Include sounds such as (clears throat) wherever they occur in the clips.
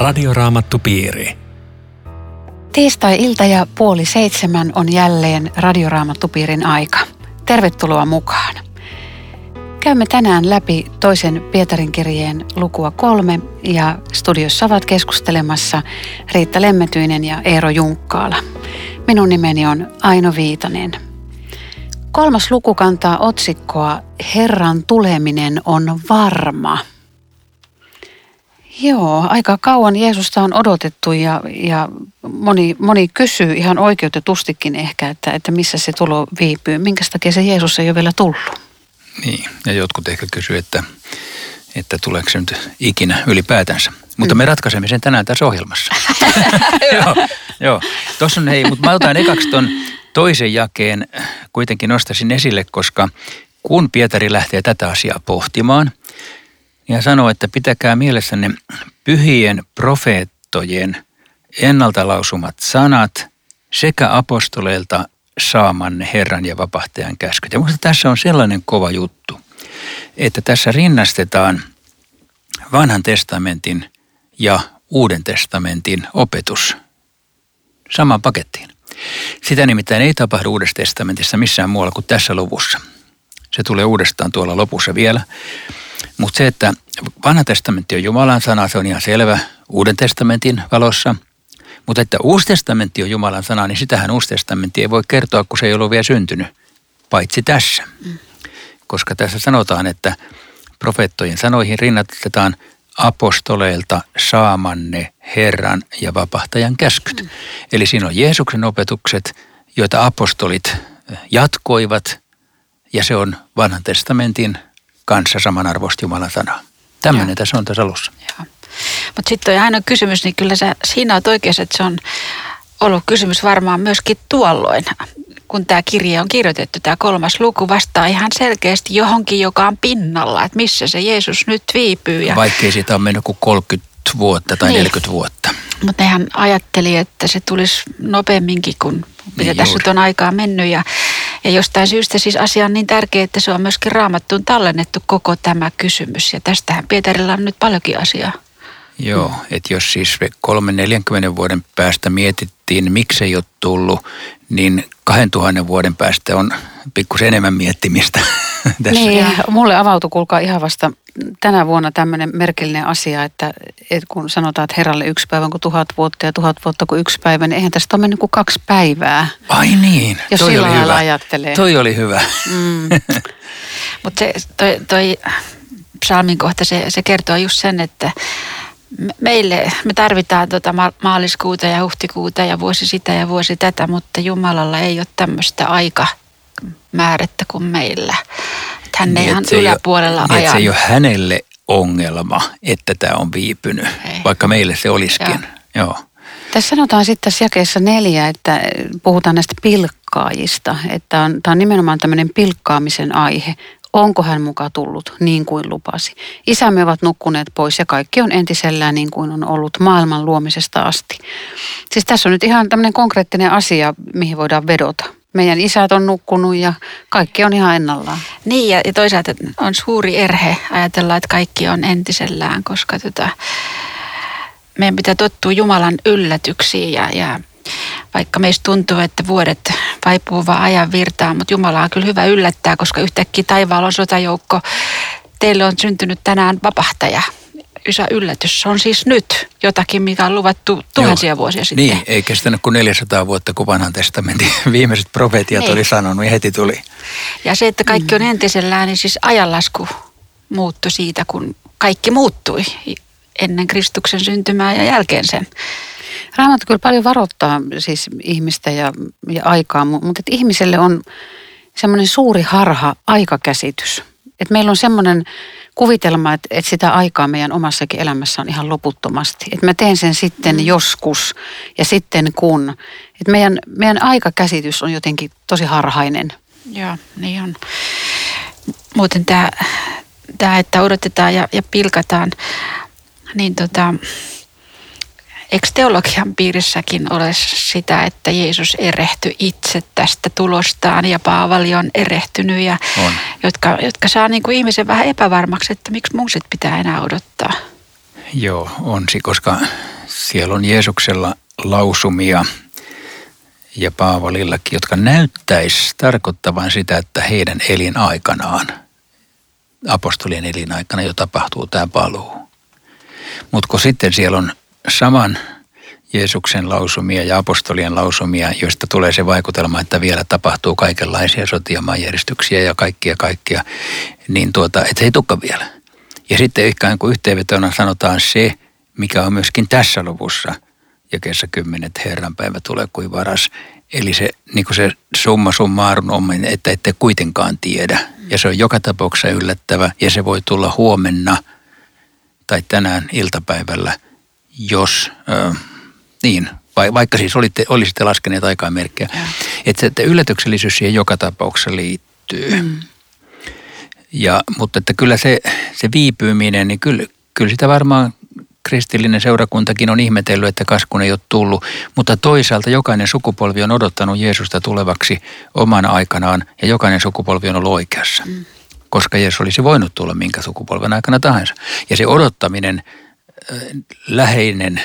Radioraamattupiiri. Tiistai-ilta ja puoli seitsemän on jälleen Radioraamattupiirin aika. Tervetuloa mukaan. Käymme tänään läpi toisen Pietarin kirjeen lukua kolme ja studiossa ovat keskustelemassa Riitta Lemmetyinen ja Eero Junkkaala. Minun nimeni on Aino Viitanen. Kolmas luku kantaa otsikkoa Herran tuleminen on varma – Joo, aika kauan Jeesusta on odotettu ja, ja moni, moni kysyy ihan oikeutetustikin ehkä, että, että missä se tulo viipyy. Minkä takia se Jeesus ei ole vielä tullut? Niin, ja jotkut ehkä kysyy, että, että tuleeko se nyt ikinä ylipäätänsä. Mutta me ratkaisemme sen tänään tässä ohjelmassa. (laughs) joo, joo. Tuossa on hei, mutta mä otan ekaksi ton toisen jakeen kuitenkin nostaisin esille, koska kun Pietari lähtee tätä asiaa pohtimaan – ja sanoo, että pitäkää mielessänne pyhien profeettojen ennalta lausumat sanat sekä apostoleilta saamanne Herran ja vapahtajan käskyt. Ja minusta tässä on sellainen kova juttu, että tässä rinnastetaan vanhan testamentin ja uuden testamentin opetus samaan pakettiin. Sitä nimittäin ei tapahdu uudessa testamentissa missään muualla kuin tässä luvussa. Se tulee uudestaan tuolla lopussa vielä. Mutta se, että vanha testamentti on Jumalan sana, se on ihan selvä Uuden testamentin valossa. Mutta että Uusi testamentti on Jumalan sana, niin sitähän Uusi testamentti ei voi kertoa, kun se ei ollut vielä syntynyt, paitsi tässä. Mm. Koska tässä sanotaan, että profeettojen sanoihin rinnatetaan apostoleilta saamanne Herran ja vapahtajan käskyt. Mm. Eli siinä on Jeesuksen opetukset, joita apostolit jatkoivat, ja se on vanhan testamentin kanssa samanarvoista Jumalan sanaa. Tämmöinen tässä on tässä alussa. Mutta sitten on aina kysymys, niin kyllä sä, siinä on oikeassa, että se on ollut kysymys varmaan myöskin tuolloin, kun tämä kirja on kirjoitettu, tämä kolmas luku vastaa ihan selkeästi johonkin, joka on pinnalla, että missä se Jeesus nyt viipyy. Ja... Vaikkei siitä on mennyt kuin 30 vuotta tai niin. 40 vuotta. Mutta nehän ajatteli, että se tulisi nopeamminkin, kun mitä niin tässä nyt on aikaa mennyt. Ja, ja jostain syystä siis asia on niin tärkeä, että se on myöskin raamattuun tallennettu koko tämä kysymys. Ja tästähän Pietarilla on nyt paljonkin asiaa. Joo, mm. että jos siis 3-40 vuoden päästä mietittiin, miksi ei ole tullut, niin 2000 vuoden päästä on pikkusen enemmän miettimistä. (laughs) tässä. Niin, mulle avautui kuulkaa ihan vasta tänä vuonna tämmöinen merkillinen asia, että, että kun sanotaan, että herralle yksi päivä kuin tuhat vuotta ja tuhat vuotta kuin yksi päivä, niin eihän tästä ole mennyt kuin kaksi päivää. Ai niin, jos toi oli hyvä. ajattelee. Toi oli hyvä. Mm. (laughs) Mutta se, toi, toi psalmin kohta, se, se kertoo just sen, että meille, me tarvitaan tuota maaliskuuta ja huhtikuuta ja vuosi sitä ja vuosi tätä, mutta Jumalalla ei ole tämmöistä aika määrettä kuin meillä. Että hän niin, ei ihan yläpuolella niin, ajan. Se ei ole hänelle ongelma, että tämä on viipynyt, ei. vaikka meille se olisikin. Joo. Joo. Tässä sanotaan sitten tässä jakeessa neljä, että puhutaan näistä pilkkaajista, että on, tämä on nimenomaan tämmöinen pilkkaamisen aihe. Onko hän mukaan tullut niin kuin lupasi? Isämme ovat nukkuneet pois ja kaikki on entisellään niin kuin on ollut maailman luomisesta asti. Siis tässä on nyt ihan tämmöinen konkreettinen asia, mihin voidaan vedota meidän isät on nukkunut ja kaikki on ihan ennallaan. Niin ja, ja toisaalta on suuri erhe ajatella, että kaikki on entisellään, koska tota, meidän pitää tottua Jumalan yllätyksiin ja, ja vaikka meistä tuntuu, että vuodet vaipuu vaan ajan virtaan, mutta Jumala on kyllä hyvä yllättää, koska yhtäkkiä taivaalla on sotajoukko. Teille on syntynyt tänään vapahtaja iso yllätys. Se on siis nyt jotakin, mikä on luvattu tuhansia Joo. vuosia sitten. Niin, ei kestänyt kuin 400 vuotta, kun vanhan testamentin (laughs) viimeiset profetiat niin. oli sanonut ja heti tuli. Ja se, että kaikki on entisellään, niin siis ajanlasku muuttui siitä, kun kaikki muuttui ennen Kristuksen syntymää ja jälkeen sen. Raamattu kyllä paljon varoittaa siis ihmistä ja, ja aikaa, mutta että ihmiselle on semmoinen suuri harha aikakäsitys. Että meillä on semmoinen kuvitelma, että, että sitä aikaa meidän omassakin elämässä on ihan loputtomasti. Että mä teen sen sitten mm. joskus ja sitten kun. Että meidän, meidän aikakäsitys on jotenkin tosi harhainen. Joo, niin on. Muuten tämä, tämä että odotetaan ja, ja pilkataan, niin tota, Eikö teologian piirissäkin ole sitä, että Jeesus erehtyi itse tästä tulostaan ja Paavali on erehtynyt, ja jotka, jotka saa niin kuin ihmisen vähän epävarmaksi, että miksi mun sit pitää enää odottaa? Joo, on se, koska siellä on Jeesuksella lausumia ja Paavalillakin, jotka näyttäisi tarkoittavan sitä, että heidän elinaikanaan, apostolien elinaikana jo tapahtuu tämä paluu. Mutta kun sitten siellä on saman Jeesuksen lausumia ja apostolien lausumia, joista tulee se vaikutelma, että vielä tapahtuu kaikenlaisia sotia, maanjäristyksiä ja kaikkia kaikkia, niin tuota, että ei tukka vielä. Ja sitten ikään kuin yhteenvetona sanotaan se, mikä on myöskin tässä luvussa, ja kesä kymmenet Herran päivä tulee kuin varas. Eli se, niin kuin se summa summarum on, että ette kuitenkaan tiedä. Ja se on joka tapauksessa yllättävä, ja se voi tulla huomenna tai tänään iltapäivällä, jos... Äh, niin, vaikka siis olitte, olisitte laskeneet aikaa merkkejä. Että, että yllätyksellisyys siihen joka tapauksessa liittyy. Mm. Ja, mutta että kyllä se, se viipyminen, niin kyllä, kyllä sitä varmaan kristillinen seurakuntakin on ihmetellyt, että kaskun ei ole tullut. Mutta toisaalta jokainen sukupolvi on odottanut Jeesusta tulevaksi oman aikanaan ja jokainen sukupolvi on ollut oikeassa. Mm. Koska Jeesus olisi voinut tulla minkä sukupolven aikana tahansa. Ja se odottaminen, läheinen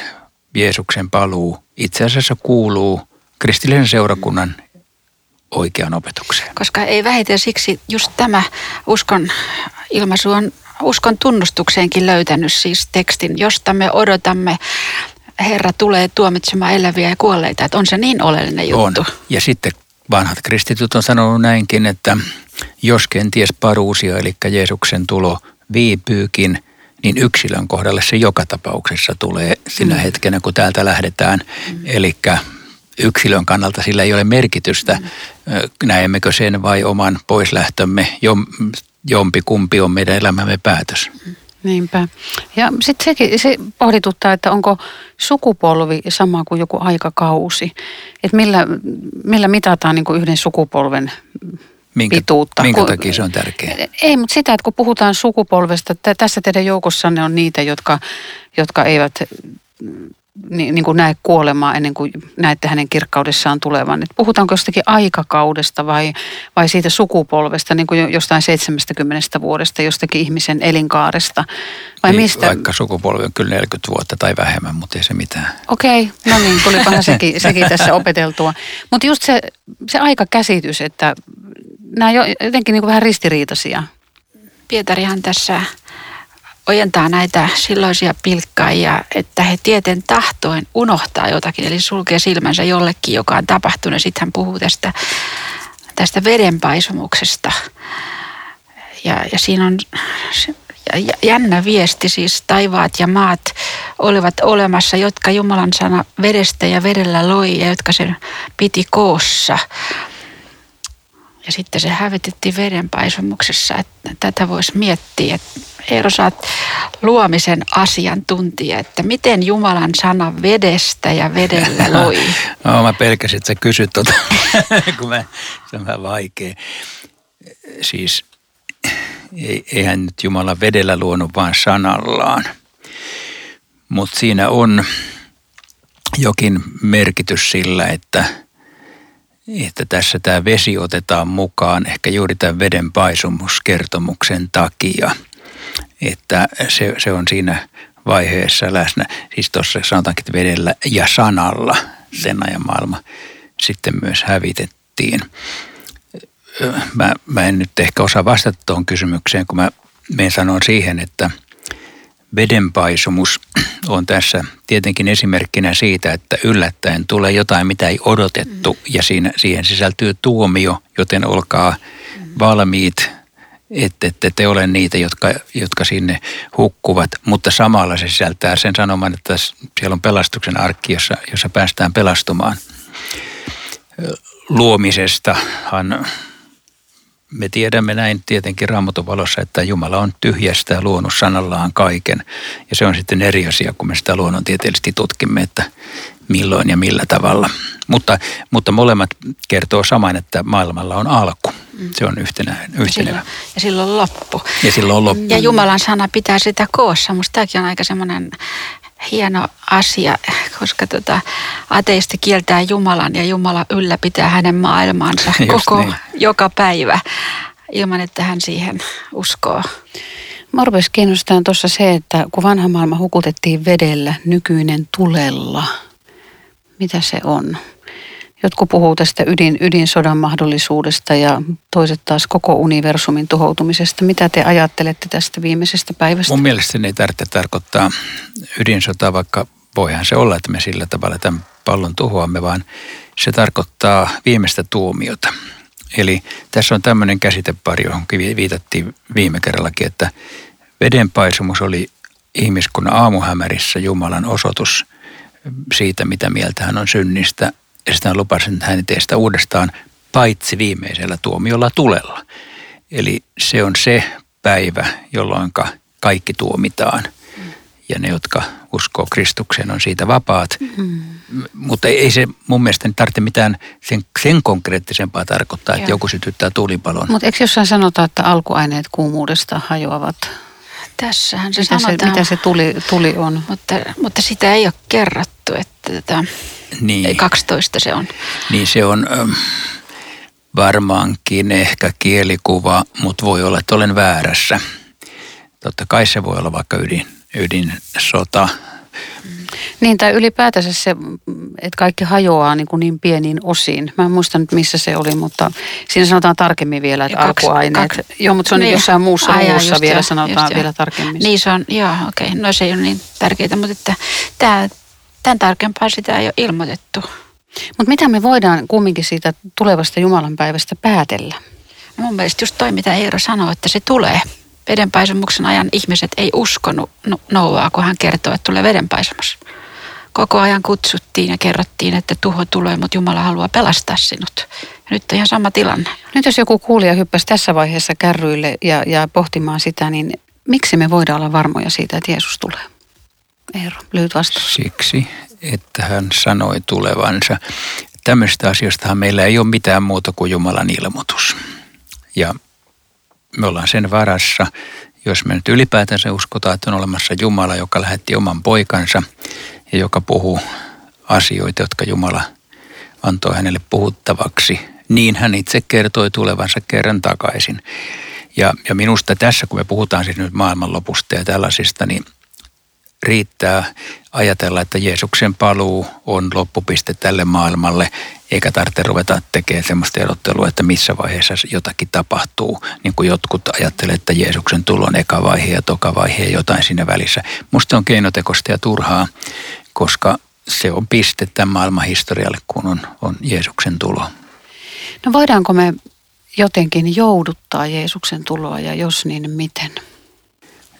Jeesuksen paluu itse asiassa kuuluu kristillisen seurakunnan oikean opetukseen. Koska ei vähiten siksi just tämä uskon ilmaisu on uskon tunnustukseenkin löytänyt siis tekstin, josta me odotamme Herra tulee tuomitsemaan eläviä ja kuolleita. Että on se niin oleellinen juttu. On. Ja sitten vanhat kristityt on sanonut näinkin, että jos kenties paruusia, eli Jeesuksen tulo viipyykin, niin yksilön kohdalle se joka tapauksessa tulee sinä mm. hetkenä, kun täältä lähdetään. Mm. Eli yksilön kannalta sillä ei ole merkitystä, mm. näemmekö sen vai oman poislähtömme, jompi kumpi on meidän elämämme päätös. Niinpä. Ja sitten sekin, se pohdituttaa, että onko sukupolvi sama kuin joku aikakausi. Että millä, millä mitataan niin kuin yhden sukupolven minkä, pituutta. Minkä kun, takia se on tärkeää? Ei, mutta sitä, että kun puhutaan sukupolvesta, että tässä teidän joukossanne on niitä, jotka, jotka eivät niin, niin kuin näe kuolemaa ennen kuin näette hänen kirkkaudessaan tulevan. Et puhutaanko jostakin aikakaudesta vai, vai siitä sukupolvesta, niin kuin jostain 70 vuodesta, jostakin ihmisen elinkaaresta? Vai niin, mistä? Vaikka sukupolvi on kyllä 40 vuotta tai vähemmän, mutta ei se mitään. Okei, okay, no niin, tulipahan (laughs) sekin, sekin tässä opeteltua. Mutta just se, se aikakäsitys, että nämä on jotenkin niin kuin vähän ristiriitaisia. Pietarihan tässä ojentaa näitä silloisia pilkkaajia, että he tieten tahtoen unohtaa jotakin, eli sulkee silmänsä jollekin, joka on tapahtunut. Sitten hän puhuu tästä, tästä vedenpaisumuksesta. Ja, ja siinä on jännä viesti, siis taivaat ja maat olivat olemassa, jotka Jumalan sana vedestä ja vedellä loi ja jotka sen piti koossa. Ja sitten se hävitettiin vedenpaisumuksessa, että tätä voisi miettiä. Että Eero, sä oot luomisen asiantuntija, että miten Jumalan sana vedestä ja vedellä (laughs) loi? No mä pelkäsin, että sä kysyt tuota, (laughs) kun mä, se on vähän vaikea. Siis eihän nyt Jumala vedellä luonut vaan sanallaan, mutta siinä on jokin merkitys sillä, että – että tässä tämä vesi otetaan mukaan ehkä juuri tämän veden paisumuskertomuksen takia, että se, se on siinä vaiheessa läsnä. Siis tuossa sanotaankin, että vedellä ja sanalla sen ajan maailma sitten myös hävitettiin. Mä, mä en nyt ehkä osaa vastata tuohon kysymykseen, kun mä menen sanon siihen, että – vedenpaisumus (clears throat) on tässä tietenkin esimerkkinä siitä, että yllättäen tulee jotain, mitä ei odotettu mm. ja siinä, siihen sisältyy tuomio, joten olkaa valmiit, että ette te ole niitä, jotka, jotka sinne hukkuvat, mutta samalla se sisältää sen sanoman, että siellä on pelastuksen arkki, jossa, jossa päästään pelastumaan. Luomisestahan me tiedämme näin tietenkin Raamatun valossa, että Jumala on tyhjästä ja luonut sanallaan kaiken. Ja se on sitten eri asia, kun me sitä luonnontieteellisesti tutkimme, että milloin ja millä tavalla. Mutta, mutta molemmat kertoo saman, että maailmalla on alku. Se on yhtenä, yhtenevä. Ja silloin loppu. Ja silloin loppu. Ja Jumalan sana pitää sitä koossa. Musta tämäkin on aika semmoinen hieno asia, koska tota, ateisti kieltää Jumalan ja Jumala ylläpitää hänen maailmansa (laughs) koko, niin. joka päivä ilman, että hän siihen uskoo. Morbes kiinnostaa tuossa se, että kun vanha maailma hukutettiin vedellä, nykyinen tulella. Mitä se on? Jotkut puhuu tästä ydin, ydinsodan mahdollisuudesta ja toiset taas koko universumin tuhoutumisesta. Mitä te ajattelette tästä viimeisestä päivästä? Mun mielestä ei tarvitse tarkoittaa ydinsotaa, vaikka voihan se olla, että me sillä tavalla tämän pallon tuhoamme, vaan se tarkoittaa viimeistä tuomiota. Eli tässä on tämmöinen käsitepari, johon viitattiin viime kerrallakin, että vedenpaisumus oli ihmiskunnan aamuhämärissä Jumalan osoitus siitä, mitä mieltä hän on synnistä. Ja sitten hän lupasi, että hän teistä uudestaan paitsi viimeisellä tuomiolla tulella. Eli se on se päivä, jolloin kaikki tuomitaan. Ja ne, jotka uskoo Kristukseen, on siitä vapaat. Mm. Mutta ei se mun mielestä tarvitse mitään sen, sen konkreettisempaa tarkoittaa, Joo. että joku sytyttää tulipalon. Mutta eikö jossain sanota, että alkuaineet kuumuudesta hajoavat? Tässähän se mitä sanotaan. Se, mitä se tuli, tuli on? Mutta, mutta sitä ei ole kerrattu, että tätä, niin. 12 se on. Niin se on varmaankin ehkä kielikuva, mutta voi olla, että olen väärässä. Totta kai se voi olla vaikka ydin, ydinsota. Niin, tai ylipäätänsä se, että kaikki hajoaa niin, kuin niin pieniin osiin. Mä en muista nyt, missä se oli, mutta siinä sanotaan tarkemmin vielä, että kaksi, alkuaineet. Kaksi, joo, mutta se on niin, jossain muussa Ai, luvussa vielä, jo, sanotaan vielä tarkemmin. Niin se on, joo, okei. Okay. No se ei ole niin tärkeää, mutta että tämä, tämän tarkempaa sitä ei ole ilmoitettu. Mutta mitä me voidaan kumminkin siitä tulevasta Jumalan päivästä päätellä? No mun mielestä just toi, mitä Eero sanoi, että se tulee vedenpaisumuksen ajan ihmiset ei uskonut Noaa, kun hän kertoi, että tulee vedenpaisumus. Koko ajan kutsuttiin ja kerrottiin, että tuho tulee, mutta Jumala haluaa pelastaa sinut. Ja nyt on ihan sama tilanne. Nyt jos joku kuulija hyppäsi tässä vaiheessa kärryille ja, ja pohtimaan sitä, niin miksi me voidaan olla varmoja siitä, että Jeesus tulee? Eero, lyhyt vastaus. Siksi, että hän sanoi tulevansa. Tämmöistä asioistahan meillä ei ole mitään muuta kuin Jumalan ilmoitus. Ja me ollaan sen varassa, jos me nyt ylipäätänsä uskotaan, että on olemassa Jumala, joka lähetti oman poikansa ja joka puhuu asioita, jotka Jumala antoi hänelle puhuttavaksi, niin hän itse kertoi tulevansa kerran takaisin. Ja, ja minusta tässä, kun me puhutaan siis nyt maailmanlopusta ja tällaisista, niin riittää ajatella, että Jeesuksen paluu on loppupiste tälle maailmalle, eikä tarvitse ruveta tekemään sellaista erottelua, että missä vaiheessa jotakin tapahtuu. Niin kuin jotkut ajattelee, että Jeesuksen tulo on eka vaihe ja toka vaihe ja jotain siinä välissä. Musta on keinotekosta ja turhaa, koska se on piste tämän maailman historialle, kun on, on Jeesuksen tulo. No voidaanko me jotenkin jouduttaa Jeesuksen tuloa ja jos niin, miten?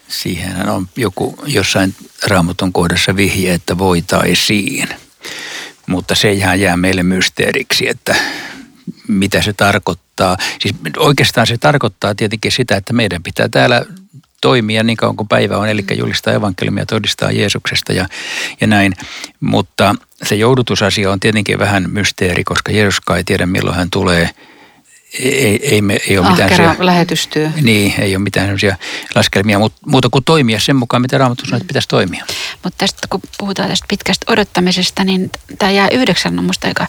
Siihen on joku jossain raamatun kohdassa vihje, että voitaisiin. Mutta se ihan jää meille mysteeriksi, että mitä se tarkoittaa. Siis oikeastaan se tarkoittaa tietenkin sitä, että meidän pitää täällä toimia niin kauan kuin päivä on, eli julistaa evankeliumia, todistaa Jeesuksesta ja, ja näin. Mutta se joudutusasia on tietenkin vähän mysteeri, koska Jeesus ei tiedä milloin hän tulee – ei, ei, me, ei ole mitään sellaisia, lähetystyö. Niin, ei ole mitään sellaisia laskelmia, mutta muuta kuin toimia sen mukaan, mitä Raamattu sanoo, että pitäisi toimia. Mutta tästä, kun puhutaan tästä pitkästä odottamisesta, niin tämä jää yhdeksän on musta aika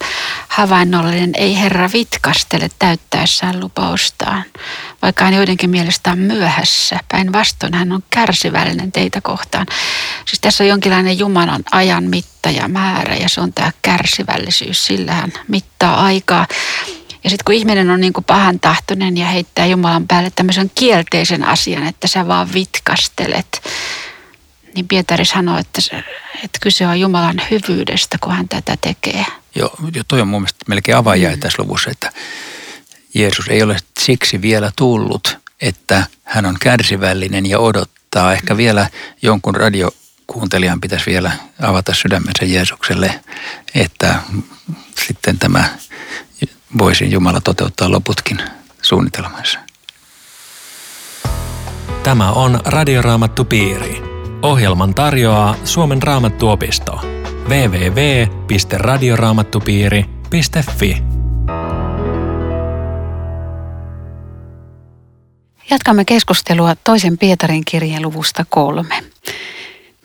havainnollinen. Ei Herra vitkastele täyttäessään lupaustaan, vaikka hän joidenkin mielestä on myöhässä. Päinvastoin hän on kärsivällinen teitä kohtaan. Siis tässä on jonkinlainen Jumalan ajan mitta ja määrä ja se on tämä kärsivällisyys. Sillä hän mittaa aikaa. Ja sitten kun ihminen on niin kuin pahan tahtoinen ja heittää Jumalan päälle tämmöisen kielteisen asian, että sä vaan vitkastelet, niin Pietari sanoo, että, että kyse on Jumalan hyvyydestä, kun hän tätä tekee. Joo, jo toi on mun mielestä melkein avaajia mm. tässä luvussa, että Jeesus ei ole siksi vielä tullut, että hän on kärsivällinen ja odottaa. Ehkä vielä jonkun radiokuuntelijan pitäisi vielä avata sydämensä Jeesukselle, että sitten tämä voisi Jumala toteuttaa loputkin suunnitelmansa. Tämä on Radioraamattu Piiri. Ohjelman tarjoaa Suomen raamattuopisto. www.radioraamattupiiri.fi Jatkamme keskustelua toisen Pietarin kirjeen luvusta kolme.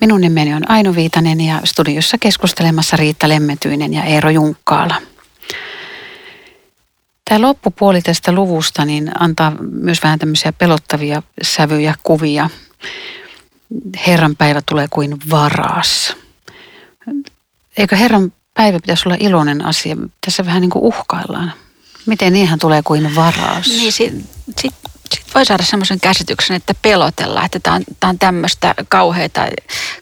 Minun nimeni on Aino Viitanen ja studiossa keskustelemassa Riitta Lemmetyinen ja Eero Junkkaala. Tämä loppupuoli tästä luvusta niin antaa myös vähän tämmöisiä pelottavia sävyjä, kuvia. Herran päivä tulee kuin varas. Eikö Herran päivä pitäisi olla iloinen asia? Tässä vähän niin kuin uhkaillaan. Miten niinhän tulee kuin varas? Niin, sit, sit, sit voi saada semmoisen käsityksen, että pelotellaan, että tämä on, on tämmöistä kauheita.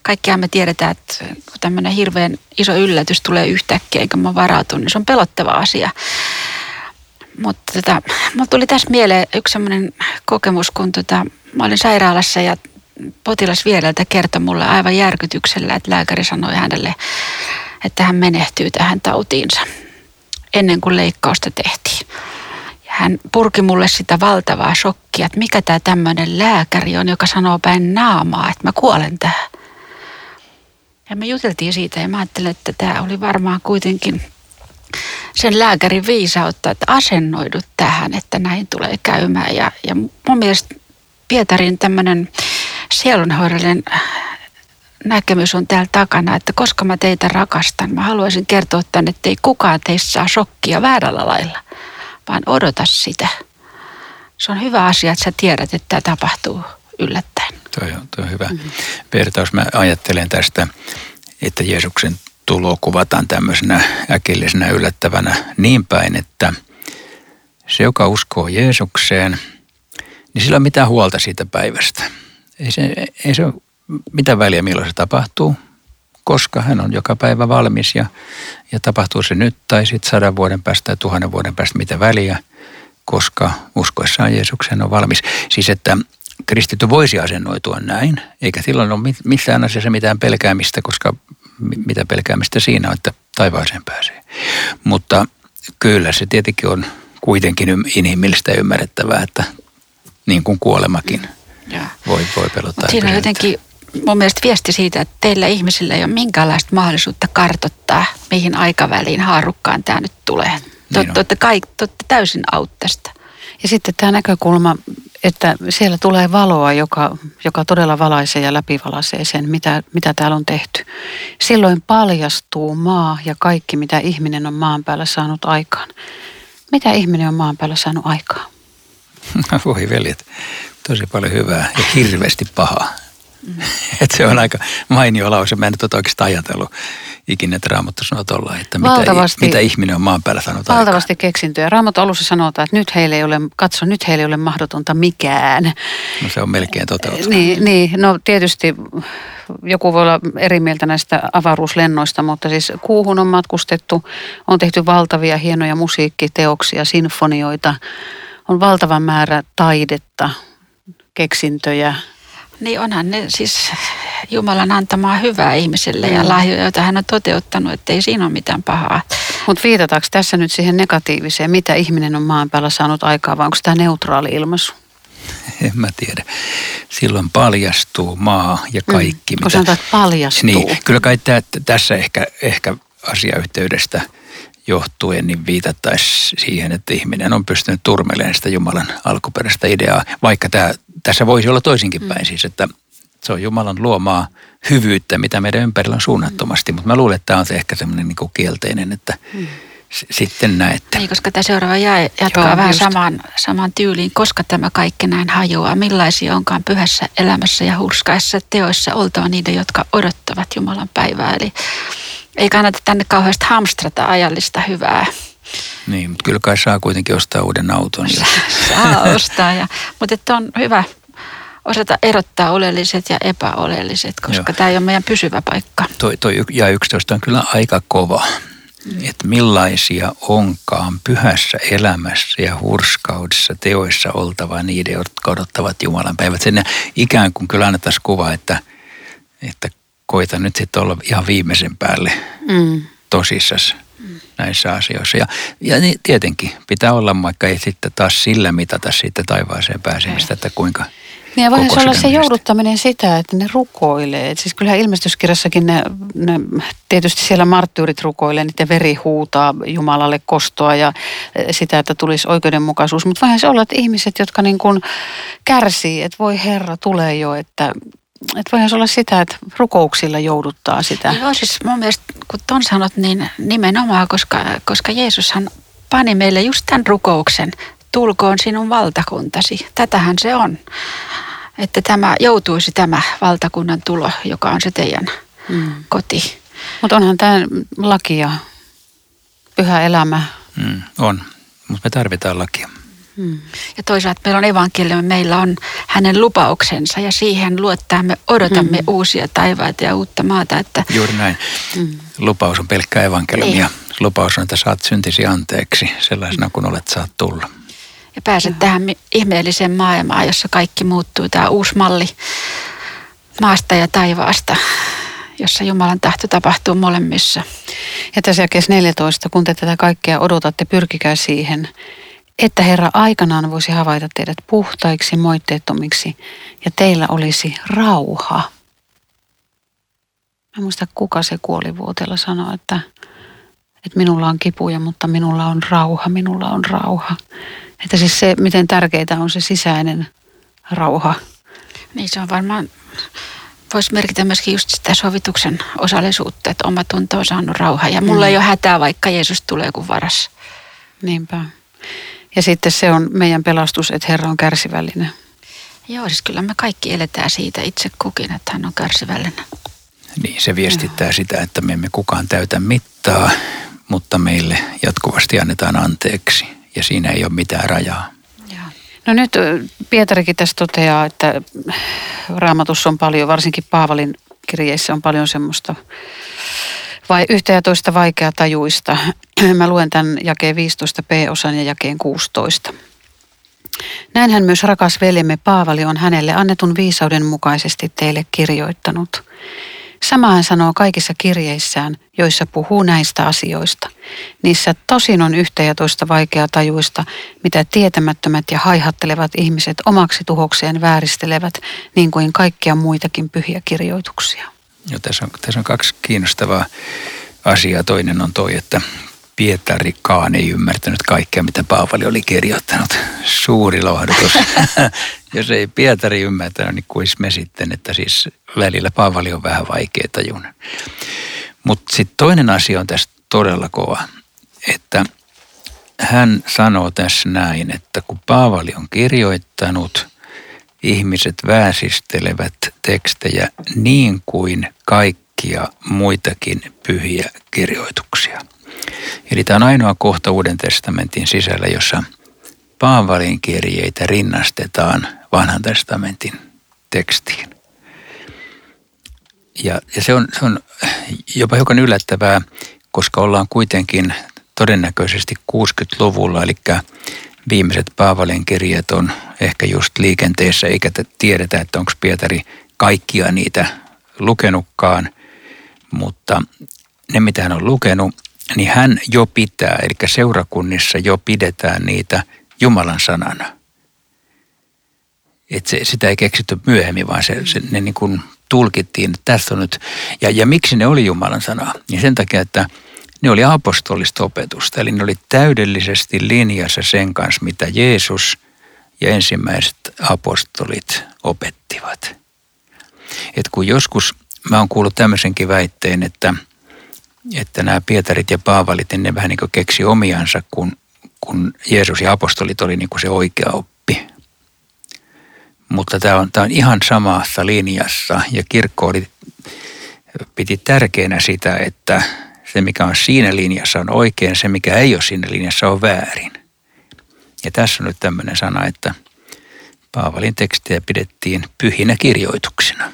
Kaikkiaan me tiedetään, että kun tämmöinen hirveän iso yllätys tulee yhtäkkiä, eikä mä varautu, niin se on pelottava asia. Mutta tota, mulla tuli tässä mieleen yksi semmoinen kokemus, kun tota, mä olin sairaalassa ja potilas viereltä kertoi mulle aivan järkytyksellä, että lääkäri sanoi hänelle, että hän menehtyy tähän tautiinsa ennen kuin leikkausta tehtiin. Ja hän purki mulle sitä valtavaa shokkia, että mikä tämä tämmöinen lääkäri on, joka sanoo päin naamaa, että mä kuolen tähän. Ja me juteltiin siitä ja mä ajattelin, että tämä oli varmaan kuitenkin sen lääkärin viisautta, että asennoidut tähän, että näin tulee käymään. Ja, ja mun mielestä Pietarin tämmöinen sielunhoidollinen näkemys on täällä takana, että koska mä teitä rakastan, mä haluaisin kertoa tänne, että ei kukaan teistä saa shokkia väärällä lailla, vaan odota sitä. Se on hyvä asia, että sä tiedät, että tämä tapahtuu yllättäen. Toi on, toi on hyvä mm-hmm. vertaus. Mä ajattelen tästä, että Jeesuksen tulo kuvataan tämmöisenä äkillisenä yllättävänä niin päin, että se, joka uskoo Jeesukseen, niin sillä on mitään huolta siitä päivästä. Ei se, ei se ole mitä väliä milloin se tapahtuu, koska hän on joka päivä valmis ja, ja tapahtuu se nyt tai sitten sadan vuoden päästä tai tuhannen vuoden päästä mitä väliä, koska uskoessaan Jeesukseen on valmis. Siis että kristitty voisi asennoitua näin, eikä silloin ole missään asiassa mitään pelkäämistä, koska mitä pelkäämistä siinä on, että taivaaseen pääsee. Mutta kyllä se tietenkin on kuitenkin inhimillistä ja ymmärrettävää, että niin kuin kuolemakin ja. voi, voi pelottaa. Mut siinä on jotenkin mun mielestä viesti siitä, että teillä ihmisillä ei ole minkäänlaista mahdollisuutta kartottaa, mihin aikaväliin haarukkaan tämä nyt tulee. Niin olette, kaik, täysin out tästä. Ja sitten tämä näkökulma, että siellä tulee valoa, joka, joka todella valaisee ja läpivalaisee sen, mitä, mitä täällä on tehty. Silloin paljastuu maa ja kaikki, mitä ihminen on maan päällä saanut aikaan. Mitä ihminen on maan päällä saanut aikaan? (laughs) Voi veljet, tosi paljon hyvää ja hirveästi pahaa. Mm. (laughs) että se on aika mainio lause. Mä en nyt ole oikeastaan ajatellut ikinä, että Raamattu sanoo tuolla, että mitä, mitä ihminen on maan päällä sanonut Valtavasti aikaan. keksintöjä. Raamattu alussa sanotaan, että nyt heille ei ole, katso, nyt heille ei ole mahdotonta mikään. No se on melkein toteutunut. Niin, niin, no tietysti joku voi olla eri mieltä näistä avaruuslennoista, mutta siis kuuhun on matkustettu, on tehty valtavia hienoja musiikkiteoksia, sinfonioita, on valtava määrä taidetta, keksintöjä, niin onhan ne siis Jumalan antamaa hyvää ihmiselle ja mm. lahjoja, joita hän on toteuttanut, että ei siinä ole mitään pahaa. Mutta viitataanko tässä nyt siihen negatiiviseen, mitä ihminen on maan päällä saanut aikaa, vai onko tämä neutraali ilmaisu? En mä tiedä. Silloin paljastuu maa ja mm. kaikki. Mm, kun sanotaan, että paljastuu. Niin, kyllä kai tää, tässä ehkä, ehkä asiayhteydestä johtuen, niin viitattaisiin siihen, että ihminen on pystynyt turmelemaan sitä Jumalan alkuperäistä ideaa, vaikka tämä tässä voisi olla toisinkin päin mm. siis, että se on Jumalan luomaa hyvyyttä, mitä meidän ympärillä on suunnattomasti. Mm. Mutta mä luulen, että tämä on se ehkä semmoinen niin kielteinen, että mm. s- sitten näette. Niin, koska tämä seuraava jäi jatkaa Joo, vähän samaan, samaan tyyliin, koska tämä kaikki näin hajoaa. Millaisia onkaan pyhässä elämässä ja hurskaissa teoissa oltava niiden, jotka odottavat Jumalan päivää. Eli ei kannata tänne kauheasti hamstrata ajallista hyvää. Niin, mutta kyllä kai saa kuitenkin ostaa uuden auton. Ja... Saa ostaa, ja, mutta että on hyvä osata erottaa oleelliset ja epäoleelliset, koska Joo. tämä ei ole meidän pysyvä paikka. Toi, toi ja 11 on kyllä aika kova. Mm. Että millaisia onkaan pyhässä elämässä ja hurskaudessa teoissa oltava niiden, jotka odottavat Jumalan päivät. Sen ikään kuin kyllä annettaisiin kuva, että, että koita nyt sitten olla ihan viimeisen päälle mm. tosissasi näissä asioissa. Ja, ja niin, tietenkin pitää olla, vaikka ei sitten taas sillä mitata siitä taivaaseen pääsemistä, että kuinka niin ja voihan se olla se jouduttaminen sitä, että ne rukoilee. Et siis kyllähän ilmestyskirjassakin ne, ne, tietysti siellä marttyyrit rukoilee, niiden veri huutaa Jumalalle kostoa ja e, sitä, että tulisi oikeudenmukaisuus. Mutta voihan se olla, että ihmiset, jotka niin kuin kärsii, että voi Herra, tulee jo, että että voihan se olla sitä, että rukouksilla jouduttaa sitä. Joo, siis mun mielestä kun ton sanot, niin nimenomaan, koska, koska Jeesushan pani meille just tämän rukouksen, tulkoon sinun valtakuntasi. Tätähän se on. Että tämä joutuisi tämä valtakunnan tulo, joka on se teidän mm. koti. Mutta onhan tämä laki ja pyhä elämä. Mm, on, mutta me tarvitaan lakia. Mm. Ja toisaalta meillä on evankeliumi, meillä on hänen lupauksensa ja siihen luottaa me odotamme mm. uusia taivaita ja uutta maata. Että... Juuri näin. Mm. Lupaus on pelkkä evankeliumia. Niin. Lupaus on, että saat syntisi anteeksi sellaisena kuin olet saat tulla. Ja pääset tähän ihmeelliseen maailmaan, jossa kaikki muuttuu. Tämä uusi malli maasta ja taivaasta, jossa Jumalan tahto tapahtuu molemmissa. Ja tässä jakeessa 14, kun te tätä kaikkea odotatte, pyrkikää siihen, että Herra aikanaan voisi havaita teidät puhtaiksi, moitteettomiksi ja teillä olisi rauha. Mä muista kuka se kuolivuotella sanoi, että, että minulla on kipuja, mutta minulla on rauha, minulla on rauha. Että siis se, miten tärkeää on se sisäinen rauha. Niin se on varmaan, voisi merkitä myöskin just sitä sovituksen osallisuutta, että oma tunto on saanut rauha. Ja mulla mm. ei ole hätää, vaikka Jeesus tulee kuin varas. Niinpä. Ja sitten se on meidän pelastus, että Herra on kärsivällinen. Joo, siis kyllä me kaikki eletään siitä itse kukin, että hän on kärsivällinen. Niin, se viestittää Joo. sitä, että me emme kukaan täytä mittaa, mutta meille jatkuvasti annetaan anteeksi ja siinä ei ole mitään rajaa. No nyt Pietarikin tässä toteaa, että raamatussa on paljon, varsinkin Paavalin kirjeissä on paljon semmoista vai yhtä ja toista vaikea tajuista. (clears throat) Mä luen tämän jakeen 15b-osan ja jakeen 16. Näinhän myös rakas veljemme Paavali on hänelle annetun viisauden mukaisesti teille kirjoittanut. Sama hän sanoo kaikissa kirjeissään, joissa puhuu näistä asioista. Niissä tosin on yhtä ja toista vaikeaa tajuista, mitä tietämättömät ja haihattelevat ihmiset omaksi tuhokseen vääristelevät, niin kuin kaikkia muitakin pyhiä kirjoituksia. Jo, tässä, on, tässä on kaksi kiinnostavaa asiaa. Toinen on toi, että Pietarikaan ei ymmärtänyt kaikkea, mitä Paavali oli kirjoittanut. Suuri lohdutus. (laughs) Jos ei Pietari ymmärtänyt, niin kuis me sitten, että siis välillä Paavali on vähän vaikea tajuna. Mutta sitten toinen asia on tässä todella kova, että hän sanoo tässä näin, että kun Paavali on kirjoittanut, ihmiset väsistelevät tekstejä niin kuin kaikkia muitakin pyhiä kirjoituksia. Eli tämä on ainoa kohta Uuden testamentin sisällä, jossa Paavalin kirjeitä rinnastetaan vanhan testamentin tekstiin. Ja, ja se, on, se on jopa hiukan yllättävää, koska ollaan kuitenkin todennäköisesti 60-luvulla, eli viimeiset Paavalin kirjat on ehkä just liikenteessä, eikä tiedetä, että onko Pietari kaikkia niitä lukenutkaan, mutta ne mitä hän on lukenut, niin hän jo pitää, eli seurakunnissa jo pidetään niitä Jumalan sanana. Et se, sitä ei keksitty myöhemmin, vaan se, se, ne niin kuin tulkittiin, että tässä on nyt, ja, ja miksi ne oli Jumalan sana? Niin sen takia, että ne oli apostolista opetusta, eli ne oli täydellisesti linjassa sen kanssa, mitä Jeesus ja ensimmäiset apostolit opettivat. Et kun joskus, mä oon kuullut tämmöisenkin väitteen, että, että nämä Pietarit ja Paavalit, ne vähän niin kuin keksi omiansa, kun, kun Jeesus ja apostolit oli niin kuin se oikea oppi. Mutta tämä on, tämä on ihan samassa linjassa ja kirkko oli, piti tärkeänä sitä, että se mikä on siinä linjassa on oikein, se mikä ei ole siinä linjassa on väärin. Ja tässä on nyt tämmöinen sana, että Paavalin tekstejä pidettiin pyhinä kirjoituksina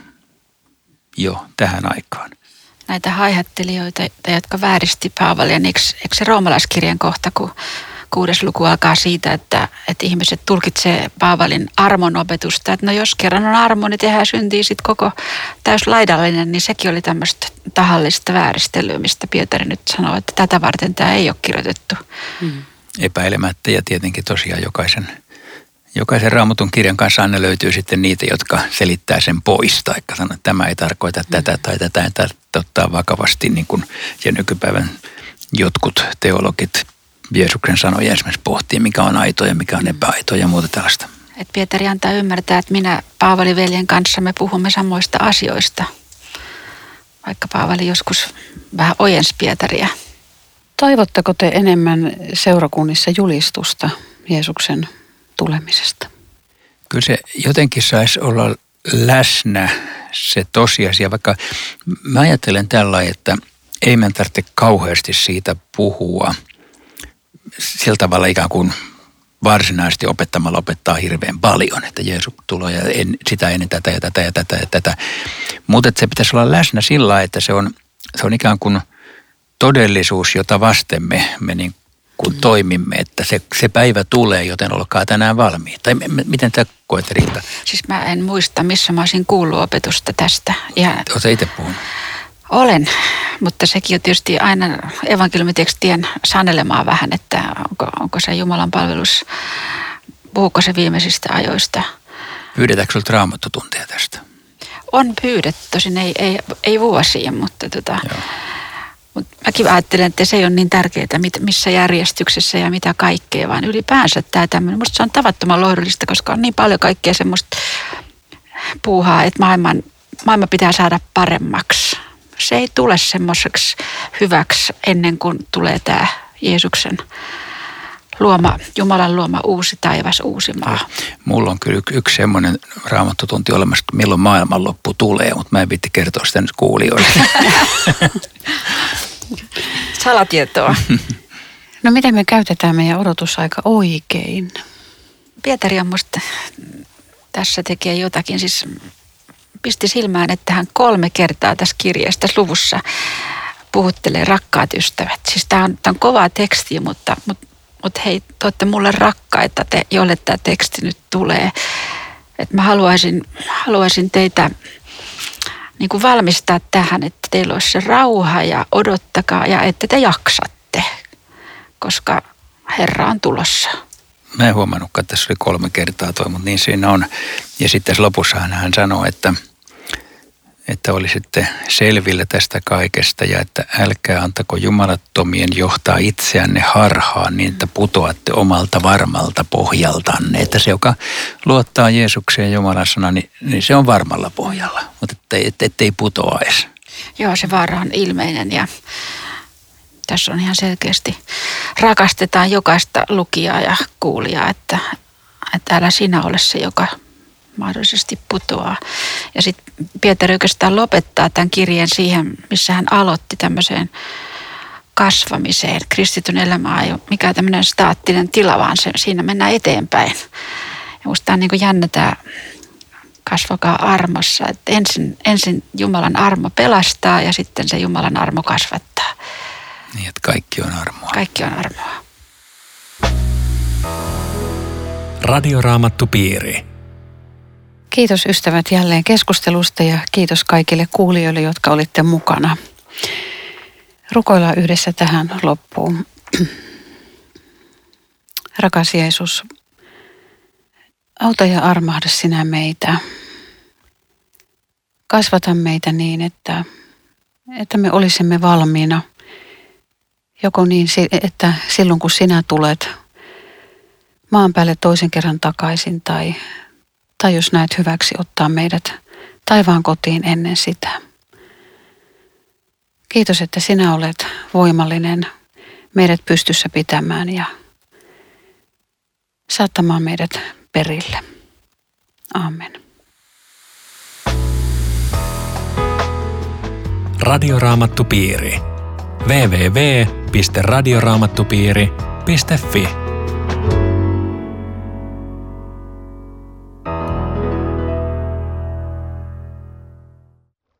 jo tähän aikaan. Näitä haihattelijoita, jotka vääristi Paavalia, niin eikö, eikö se roomalaiskirjan kohta, kun kuudes luku alkaa siitä, että, että ihmiset tulkitsee Paavalin armon opetusta. Että no jos kerran on armo, niin tehdään syntiä sitten koko täyslaidallinen, niin sekin oli tämmöistä tahallista vääristelyä, mistä Pietari nyt sanoo, että tätä varten tämä ei ole kirjoitettu. Mm. Epäilemättä ja tietenkin tosiaan jokaisen, jokaisen raamatun kirjan kanssa aina löytyy sitten niitä, jotka selittää sen pois tai sanoo, että tämä ei tarkoita tätä mm. tai tätä ei tarvitse ottaa vakavasti niin kuin ja nykypäivän jotkut teologit Jeesuksen sanoja esimerkiksi pohtii, mikä on aito ja mikä on epäaito ja muuta tällaista. Et Pietari antaa ymmärtää, että minä Paavali veljen kanssa me puhumme samoista asioista. Vaikka Paavali joskus vähän ojensi Pietaria. Toivotteko te enemmän seurakunnissa julistusta Jeesuksen tulemisesta? Kyllä se jotenkin saisi olla läsnä se tosiasia, vaikka mä ajattelen tällä, että ei meidän tarvitse kauheasti siitä puhua sillä tavalla ikään kuin varsinaisesti opettamalla opettaa hirveän paljon, että Jeesus tulee ja en, sitä ennen tätä ja tätä ja tätä ja tätä. Mutta se pitäisi olla läsnä sillä että se on, se on ikään kuin todellisuus, jota vasten me, me niin kun mm. toimimme, että se, se päivä tulee, joten olkaa tänään valmiita. Tai miten tämä koet Riitta? Siis mä en muista, missä mä olisin kuullut opetusta tästä. Ja Oletko itse puhunut? Olen, mutta sekin on tietysti aina evankeliumitekstien sanelemaa vähän, että onko, onko se Jumalan palvelus, puhuuko se viimeisistä ajoista. Pyydetäänkö sinulta raamattotuntia tästä? On pyydetty, tosin ei, ei, ei vuosiin, mutta tota, mutta mäkin ajattelen, että se ei ole niin tärkeää, missä järjestyksessä ja mitä kaikkea, vaan ylipäänsä tämä tämmöinen. Musta se on tavattoman lohdullista, koska on niin paljon kaikkea semmoista puuhaa, että maailman, maailma pitää saada paremmaksi. Se ei tule semmoiseksi hyväksi ennen kuin tulee tämä Jeesuksen luoma, Jumalan luoma uusi taivas, uusi maa. Mulla on kyllä yksi semmoinen raamattotunti olemassa, että milloin maailmanloppu tulee, mutta mä en vitti kertoa sitä nyt kuulijoille. (laughs) Salatietoa. (laughs) No miten me käytetään meidän odotusaika oikein? Pietari on musta tässä tekee jotakin, siis pisti silmään, että hän kolme kertaa tässä kirjassa, tässä luvussa puhuttelee rakkaat ystävät. Siis tämä on, on kova teksti, mutta, mutta, mutta hei, te olette mulle rakkaita, te, jolle tämä teksti nyt tulee. Että mä haluaisin, haluaisin teitä niin kuin valmistaa tähän, että teillä olisi se rauha ja odottakaa ja että te jaksatte, koska Herra on tulossa. Mä en huomannutkaan, että tässä oli kolme kertaa toi, mutta niin siinä on. Ja sitten tässä lopussa hän sanoo, että että olisitte selvillä tästä kaikesta ja että älkää antako jumalattomien johtaa itseänne harhaan niin, että putoatte omalta varmalta pohjaltanne. Että se, joka luottaa Jeesukseen Jumalan sana, niin, niin se on varmalla pohjalla, mutta ettei, et, ettei putoaisi. Joo, se vaara on ilmeinen ja tässä on ihan selkeästi rakastetaan jokaista lukijaa ja kuulijaa, että, että älä sinä ole se, joka mahdollisesti putoaa. Ja sitten Pietari oikeastaan lopettaa tämän kirjeen siihen, missä hän aloitti tämmöiseen kasvamiseen. Kristityn elämä ei ole mikään tämmöinen staattinen tila, vaan se, siinä mennään eteenpäin. Ja musta on niin kuin jännä tämä kasvakaa armossa. Että ensin, ensin Jumalan armo pelastaa ja sitten se Jumalan armo kasvattaa. Niin, että kaikki on armoa. Kaikki on armoa. Radioraamattu piiri. Kiitos ystävät jälleen keskustelusta ja kiitos kaikille kuulijoille, jotka olitte mukana. Rukoillaan yhdessä tähän loppuun. (clears throat) Rakas Jeesus, auta ja armahda sinä meitä. Kasvata meitä niin, että, että me olisimme valmiina. Joko niin, että silloin kun sinä tulet maan päälle toisen kerran takaisin tai tai jos näet hyväksi ottaa meidät taivaan kotiin ennen sitä. Kiitos, että sinä olet voimallinen meidät pystyssä pitämään ja saattamaan meidät perille. Amen. Radioraamattupiiri. www.radioraamattupiiri.fi